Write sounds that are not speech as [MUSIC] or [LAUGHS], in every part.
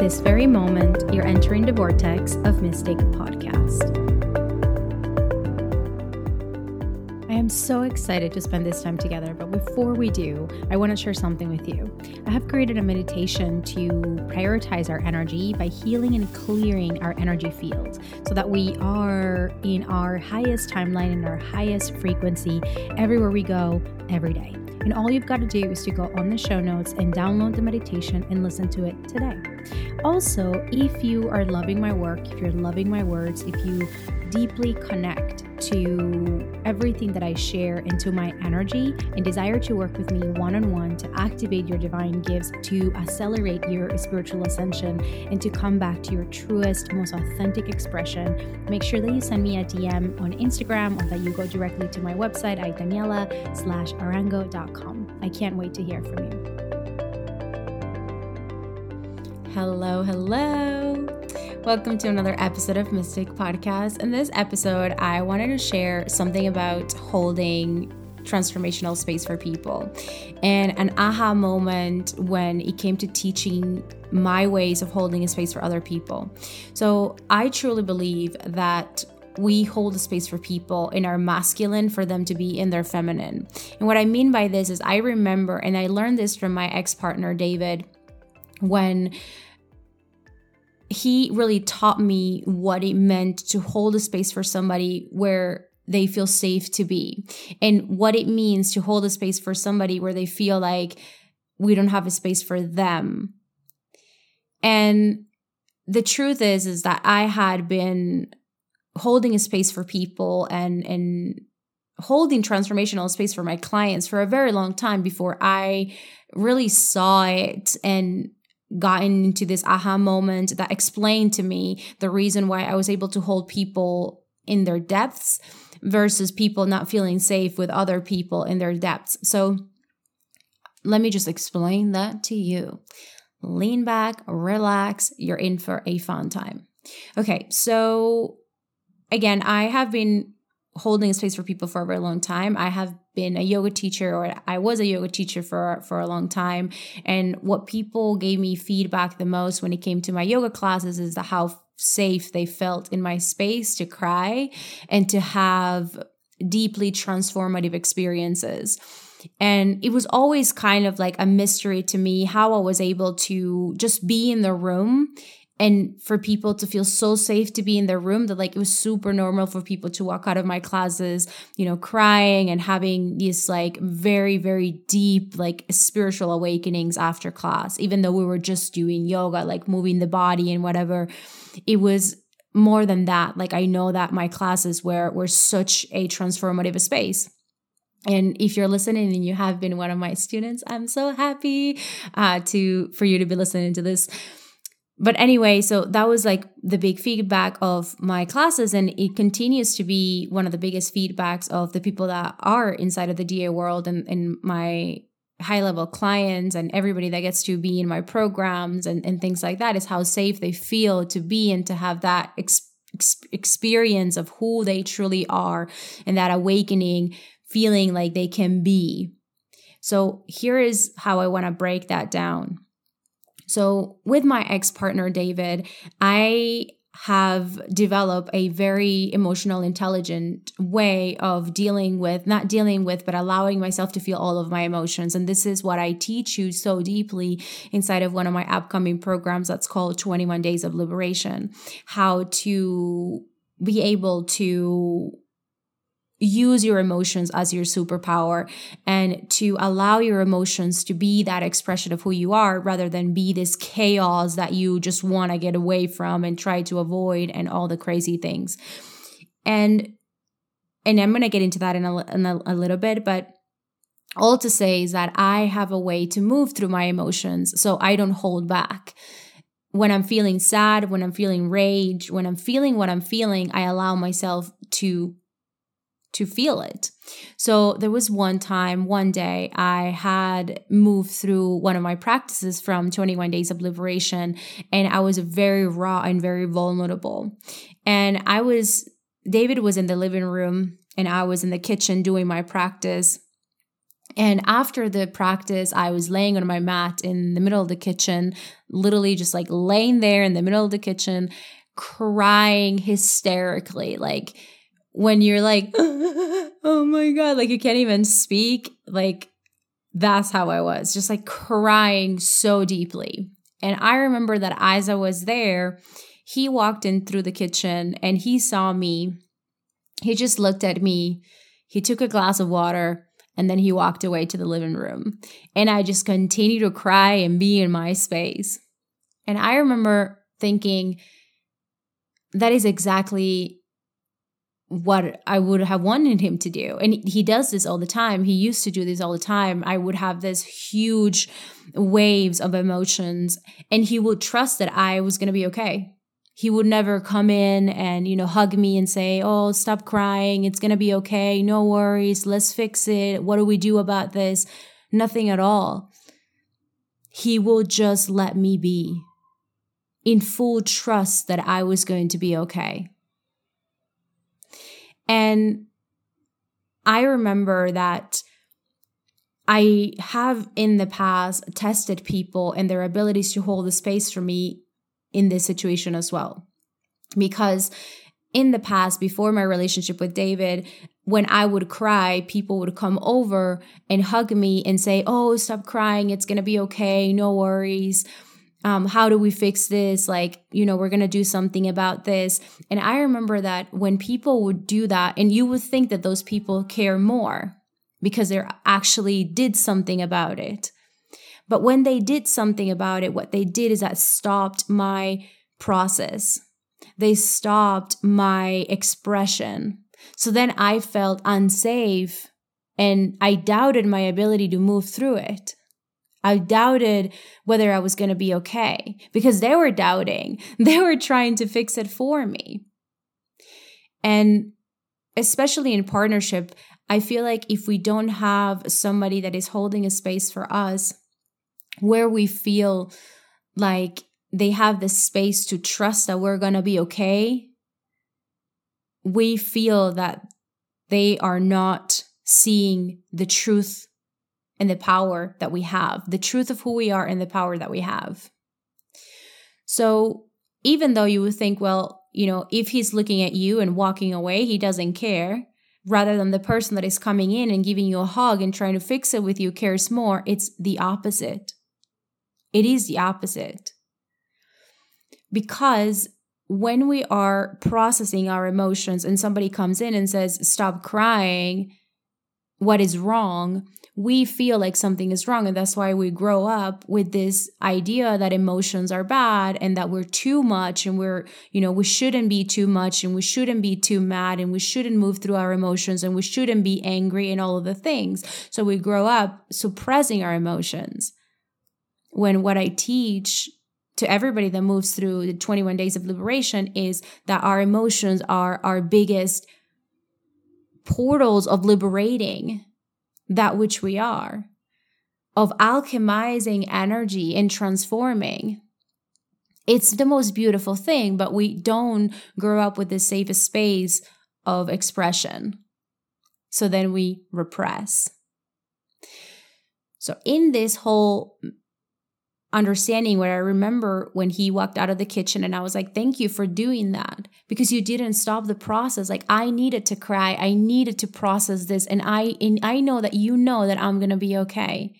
this very moment, you're entering the vortex of Mystic Podcast. I am so excited to spend this time together, but before we do, I want to share something with you. I have created a meditation to prioritize our energy by healing and clearing our energy field so that we are in our highest timeline, in our highest frequency everywhere we go every day. And all you've got to do is to go on the show notes and download the meditation and listen to it today. Also, if you are loving my work, if you're loving my words, if you deeply connect to everything that I share into my energy and desire to work with me one on one to activate your divine gifts, to accelerate your spiritual ascension, and to come back to your truest, most authentic expression, make sure that you send me a DM on Instagram or that you go directly to my website at daniela slash arango.com. I can't wait to hear from you. Hello, hello. Welcome to another episode of Mystic Podcast. In this episode, I wanted to share something about holding transformational space for people and an aha moment when it came to teaching my ways of holding a space for other people. So, I truly believe that we hold a space for people in our masculine for them to be in their feminine. And what I mean by this is I remember, and I learned this from my ex partner, David, when he really taught me what it meant to hold a space for somebody where they feel safe to be and what it means to hold a space for somebody where they feel like we don't have a space for them. And the truth is is that I had been holding a space for people and and holding transformational space for my clients for a very long time before I really saw it and gotten into this aha moment that explained to me the reason why I was able to hold people in their depths versus people not feeling safe with other people in their depths. So let me just explain that to you. Lean back, relax, you're in for a fun time. Okay, so again, I have been holding a space for people for a very long time. I have been a yoga teacher or I was a yoga teacher for for a long time and what people gave me feedback the most when it came to my yoga classes is the how safe they felt in my space to cry and to have deeply transformative experiences. And it was always kind of like a mystery to me how I was able to just be in the room and for people to feel so safe to be in their room that like it was super normal for people to walk out of my classes you know crying and having these like very very deep like spiritual awakenings after class even though we were just doing yoga like moving the body and whatever. It was more than that. Like i know that my classes were were such a transformative space. And if you're listening and you have been one of my students i'm so happy uh, to for you to be listening to this but anyway, so that was like the big feedback of my classes, and it continues to be one of the biggest feedbacks of the people that are inside of the DA world and, and my high level clients and everybody that gets to be in my programs and, and things like that is how safe they feel to be and to have that ex- experience of who they truly are and that awakening feeling like they can be. So here is how I want to break that down. So, with my ex partner, David, I have developed a very emotional intelligent way of dealing with not dealing with but allowing myself to feel all of my emotions. And this is what i teach you so deeply inside of one of my upcoming programs that's called 21 days of liberation how to be able to use your emotions as your superpower and to allow your emotions to be that expression of who you are rather than be this chaos that you just want to get away from and try to avoid and all the crazy things. And and I'm going to get into that in a, in a, a little bit, but all to say is that I have a way to move through my emotions so I don't hold back. When I'm feeling sad, when I'm feeling rage, when I'm feeling what I'm feeling, I allow myself to to feel it. So there was one time, one day, I had moved through one of my practices from 21 Days of Liberation, and I was very raw and very vulnerable. And I was, David was in the living room, and I was in the kitchen doing my practice. And after the practice, I was laying on my mat in the middle of the kitchen, literally just like laying there in the middle of the kitchen, crying hysterically. Like when you're like, [LAUGHS] oh my God, like you can't even speak. Like that's how I was, just like crying so deeply. And I remember that as I was there, he walked in through the kitchen and he saw me. He just looked at me. He took a glass of water and then he walked away to the living room. And I just continued to cry and be in my space. And I remember thinking, that is exactly what I would have wanted him to do. And he does this all the time. He used to do this all the time. I would have this huge waves of emotions and he would trust that I was going to be okay. He would never come in and, you know, hug me and say, "Oh, stop crying. It's going to be okay. No worries. Let's fix it. What do we do about this?" Nothing at all. He will just let me be in full trust that I was going to be okay. And I remember that I have in the past tested people and their abilities to hold the space for me in this situation as well. Because in the past, before my relationship with David, when I would cry, people would come over and hug me and say, Oh, stop crying. It's going to be okay. No worries um, how do we fix this? Like, you know, we're going to do something about this. And I remember that when people would do that, and you would think that those people care more because they actually did something about it. But when they did something about it, what they did is that stopped my process. They stopped my expression. So then I felt unsafe and I doubted my ability to move through it. I doubted whether I was going to be okay because they were doubting. [LAUGHS] They were trying to fix it for me. And especially in partnership, I feel like if we don't have somebody that is holding a space for us where we feel like they have the space to trust that we're going to be okay, we feel that they are not seeing the truth and the power that we have, the truth of who we are and the power that we have. So, even though you would think, well, you know, if he's looking at you and walking away, he doesn't care, rather than the person that is coming in and giving you a hug and trying to fix it with you cares more, it's the opposite. It is the opposite. Because when we are processing our emotions and somebody comes in and says, Stop crying, what is wrong? We feel like something is wrong. And that's why we grow up with this idea that emotions are bad and that we're too much and we're, you know, we shouldn't be too much and we shouldn't be too mad and we shouldn't move through our emotions and we shouldn't be angry and all of the things. So we grow up suppressing our emotions. When what I teach to everybody that moves through the 21 days of liberation is that our emotions are our biggest portals of liberating that which we are, of alchemizing energy and transforming. It's the most beautiful thing, but we don't grow up with the safest space of expression. So then we repress. So, in this whole understanding what I remember when he walked out of the kitchen and I was like, thank you for doing that because you didn't stop the process. Like I needed to cry. I needed to process this. And I, and I know that you know that I'm to be okay.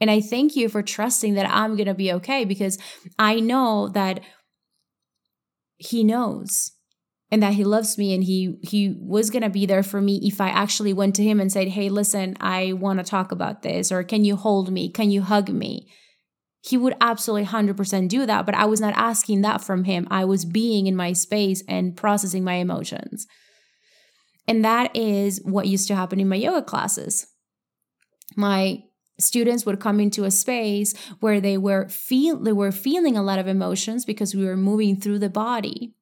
And I thank you for trusting that I'm to be okay because I know that he knows and that he loves me and he he was going to be there for me if I actually went to him and said, "Hey, listen, I want to talk about this or can you hold me? Can you hug me?" He would absolutely 100% do that. But I was not asking that from him. I was being in my space and processing my emotions. And that is what used to happen in my yoga classes. My students would come into a space where they were feel they were feeling a lot of emotions because we were moving through the body.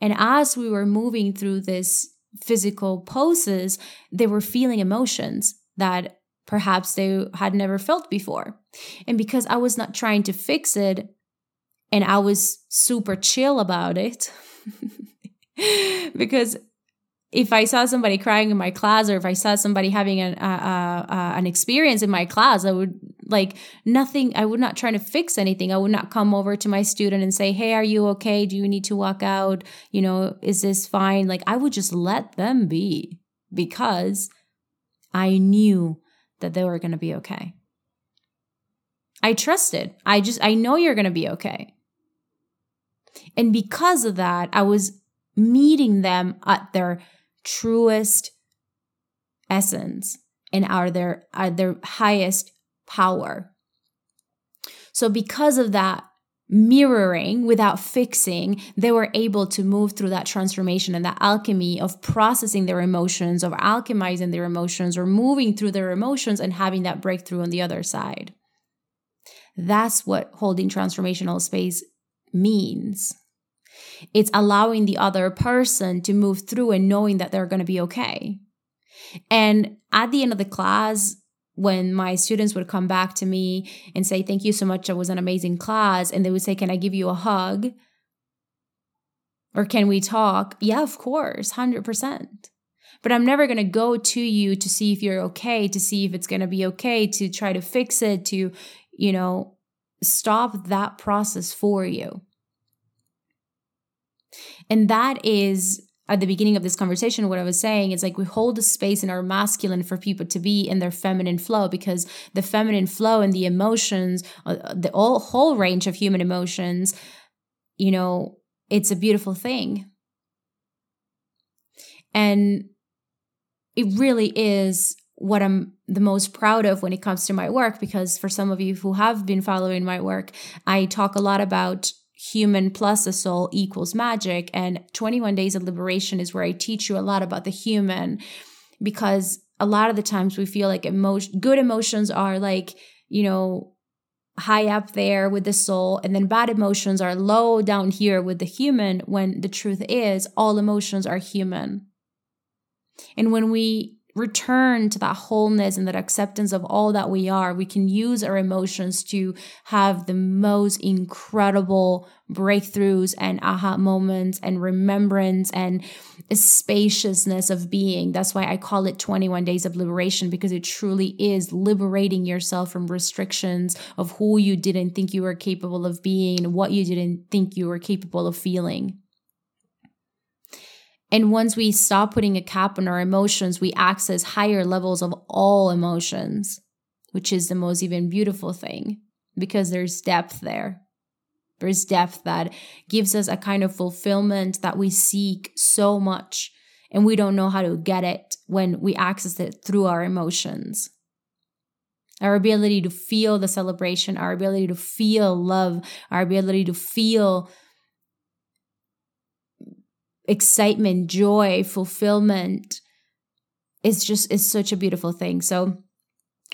And as we were moving through this physical poses, they were feeling emotions that perhaps they had never felt before. And because I was not trying to fix it and I was super chill about it, [LAUGHS] because if I saw somebody crying in my class or if I saw somebody having an, uh, uh, uh, an experience in my class, I would like nothing, I would not try to fix anything. I would not come over to my student and say, Hey, are you okay? Do you need to walk out? You know, is this fine? Like I would just let them be because I knew that they were going to be okay. I trusted. I just, I know you're going to be okay. And because of that, I was meeting them at their truest essence and are their are their highest power. So because of that mirroring without fixing, they were able to move through that transformation and that alchemy of processing their emotions, of alchemizing their emotions, or moving through their emotions and having that breakthrough on the other side. That's what holding transformational space means. It's allowing the other person to move through and knowing that they're going to be okay. And at the end of the class, when my students would come back to me and say, Thank you so much, it was an amazing class, and they would say, Can I give you a hug? Or can we talk? Yeah, of course, 100%. But I'm never going to go to you to see if you're okay, to see if it's going to be okay, to try to fix it, to, you know, stop that process for you. And that is at the beginning of this conversation, what I was saying is like we hold the space in our masculine for people to be in their feminine flow because the feminine flow and the emotions, uh, the all, whole range of human emotions, you know, it's a beautiful thing. And it really is what I'm the most proud of when it comes to my work because for some of you who have been following my work, I talk a lot about human plus a soul equals magic. And 21 Days of Liberation is where I teach you a lot about the human because a lot of the times we feel like emotion, good emotions are like, you know, high up there with the soul, and then bad emotions are low down here with the human, when the truth is all emotions are human. And when we return to that wholeness and that acceptance of all that we are, we can use our emotions to have the most incredible breakthroughs and aha moments and remembrance and spaciousness of being. That's why I call it 21 days of liberation because it truly is liberating yourself from restrictions of who you didn't think you were capable of being and what you didn't think you were capable of feeling. And once we stop putting a cap on our emotions, we access higher levels of all emotions, which is the most even beautiful thing because there's depth there. There's depth that gives us a kind of fulfillment that we seek so much, and we don't know how to get it when we access it through our emotions. Our ability to feel the celebration, our ability to feel love, our ability to feel excitement, joy, fulfillment is just, it's such a beautiful thing. So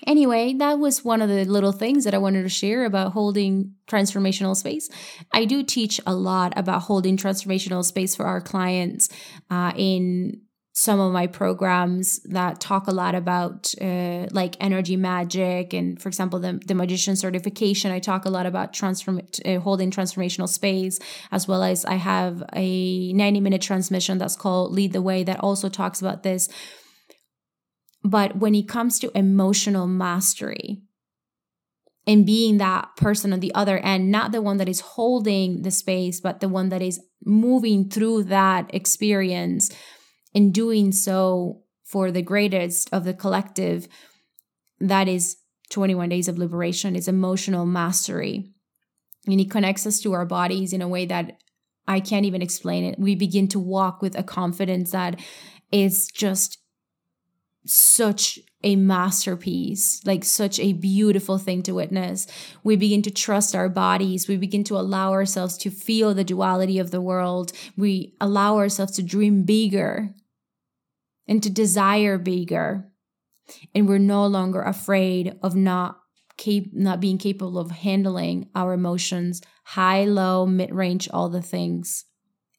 anyway, that was one of the little things that I wanted to share about holding transformational space. I do teach a lot about holding transformational space for our clients uh, in some of my programs that talk a lot about uh, like energy magic and for example the, the magician certification. I talk a lot about transform uh, holding transformational space as well as i have a 90 minute transmission that's called lead the way that also talks about this. But when it comes to emotional mastery and being that person on the other end not the one that is holding the space but the one that is moving through that experience in doing so for the greatest of the collective, that is 21 days of liberation, is emotional mastery. And it connects us to our bodies in a way that I can't even explain it. We begin to walk with a confidence that is just such a masterpiece, like such a beautiful thing to witness. We begin to trust our bodies. We begin to allow ourselves to feel the duality of the world. We allow ourselves to dream bigger and to desire bigger. And we're no longer afraid of not cap- not being capable of handling our emotions, high, low, mid-range, all the things.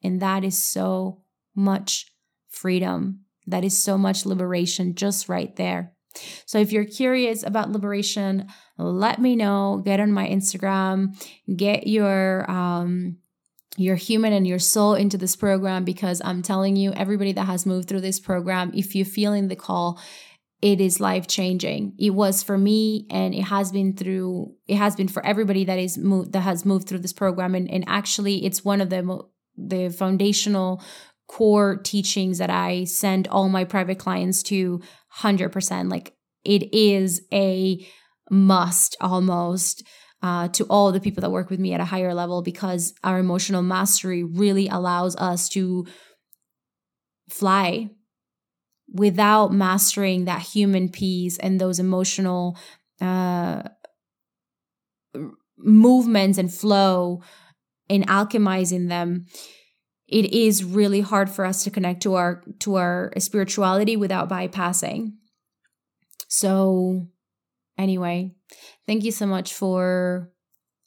And that is so much freedom. That is so much liberation just right there. So if you're curious about liberation, let me know. Get on my Instagram, get your um your human and your soul into this program because I'm telling you, everybody that has moved through this program, if you're feeling the call, it is life changing. It was for me, and it has been through. It has been for everybody that is moved that has moved through this program, and and actually, it's one of the the foundational core teachings that I send all my private clients to. Hundred percent, like it is a must almost uh, to all the people that work with me at a higher level because our emotional mastery really allows us to fly without mastering that human piece and those emotional uh, movements and flow and alchemizing them. It is really hard for us to connect to our to our spirituality without bypassing. So anyway Thank you so much for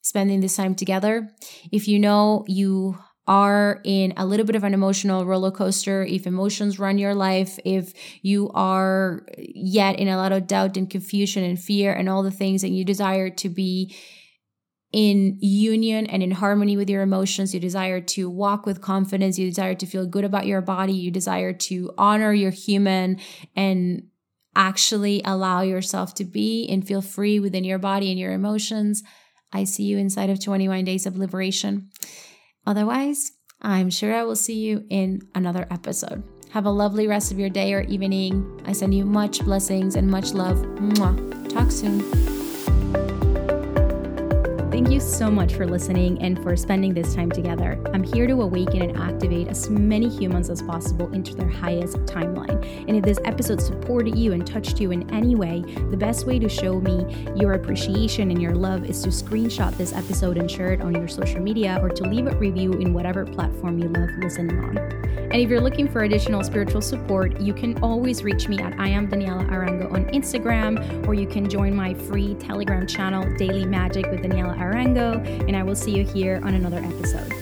spending this time together. If you know you are in a little bit of an emotional roller coaster, if emotions run your life, if you are yet in a lot of doubt and confusion and fear and all the things that you desire to be in union and in harmony with your emotions, you desire to walk with confidence, you desire to feel good about your body, you desire to honor your human and actually allow yourself to be and feel free within your body and your emotions. I see you inside of 21 days of liberation. Otherwise, I'm sure I will see you in another episode. Have a lovely rest of your day or evening. I send you much blessings and much love. Mwah. Talk soon. So much for listening and for spending this time together. I'm here to awaken and activate as many humans as possible into their highest timeline. And if this episode supported you and touched you in any way, the best way to show me your appreciation and your love is to screenshot this episode and share it on your social media or to leave a review in whatever platform you love listening on. And if you're looking for additional spiritual support, you can always reach me at I am Daniela Arango on Instagram, or you can join my free Telegram channel, Daily Magic with Daniela Arango, and I will see you here on another episode.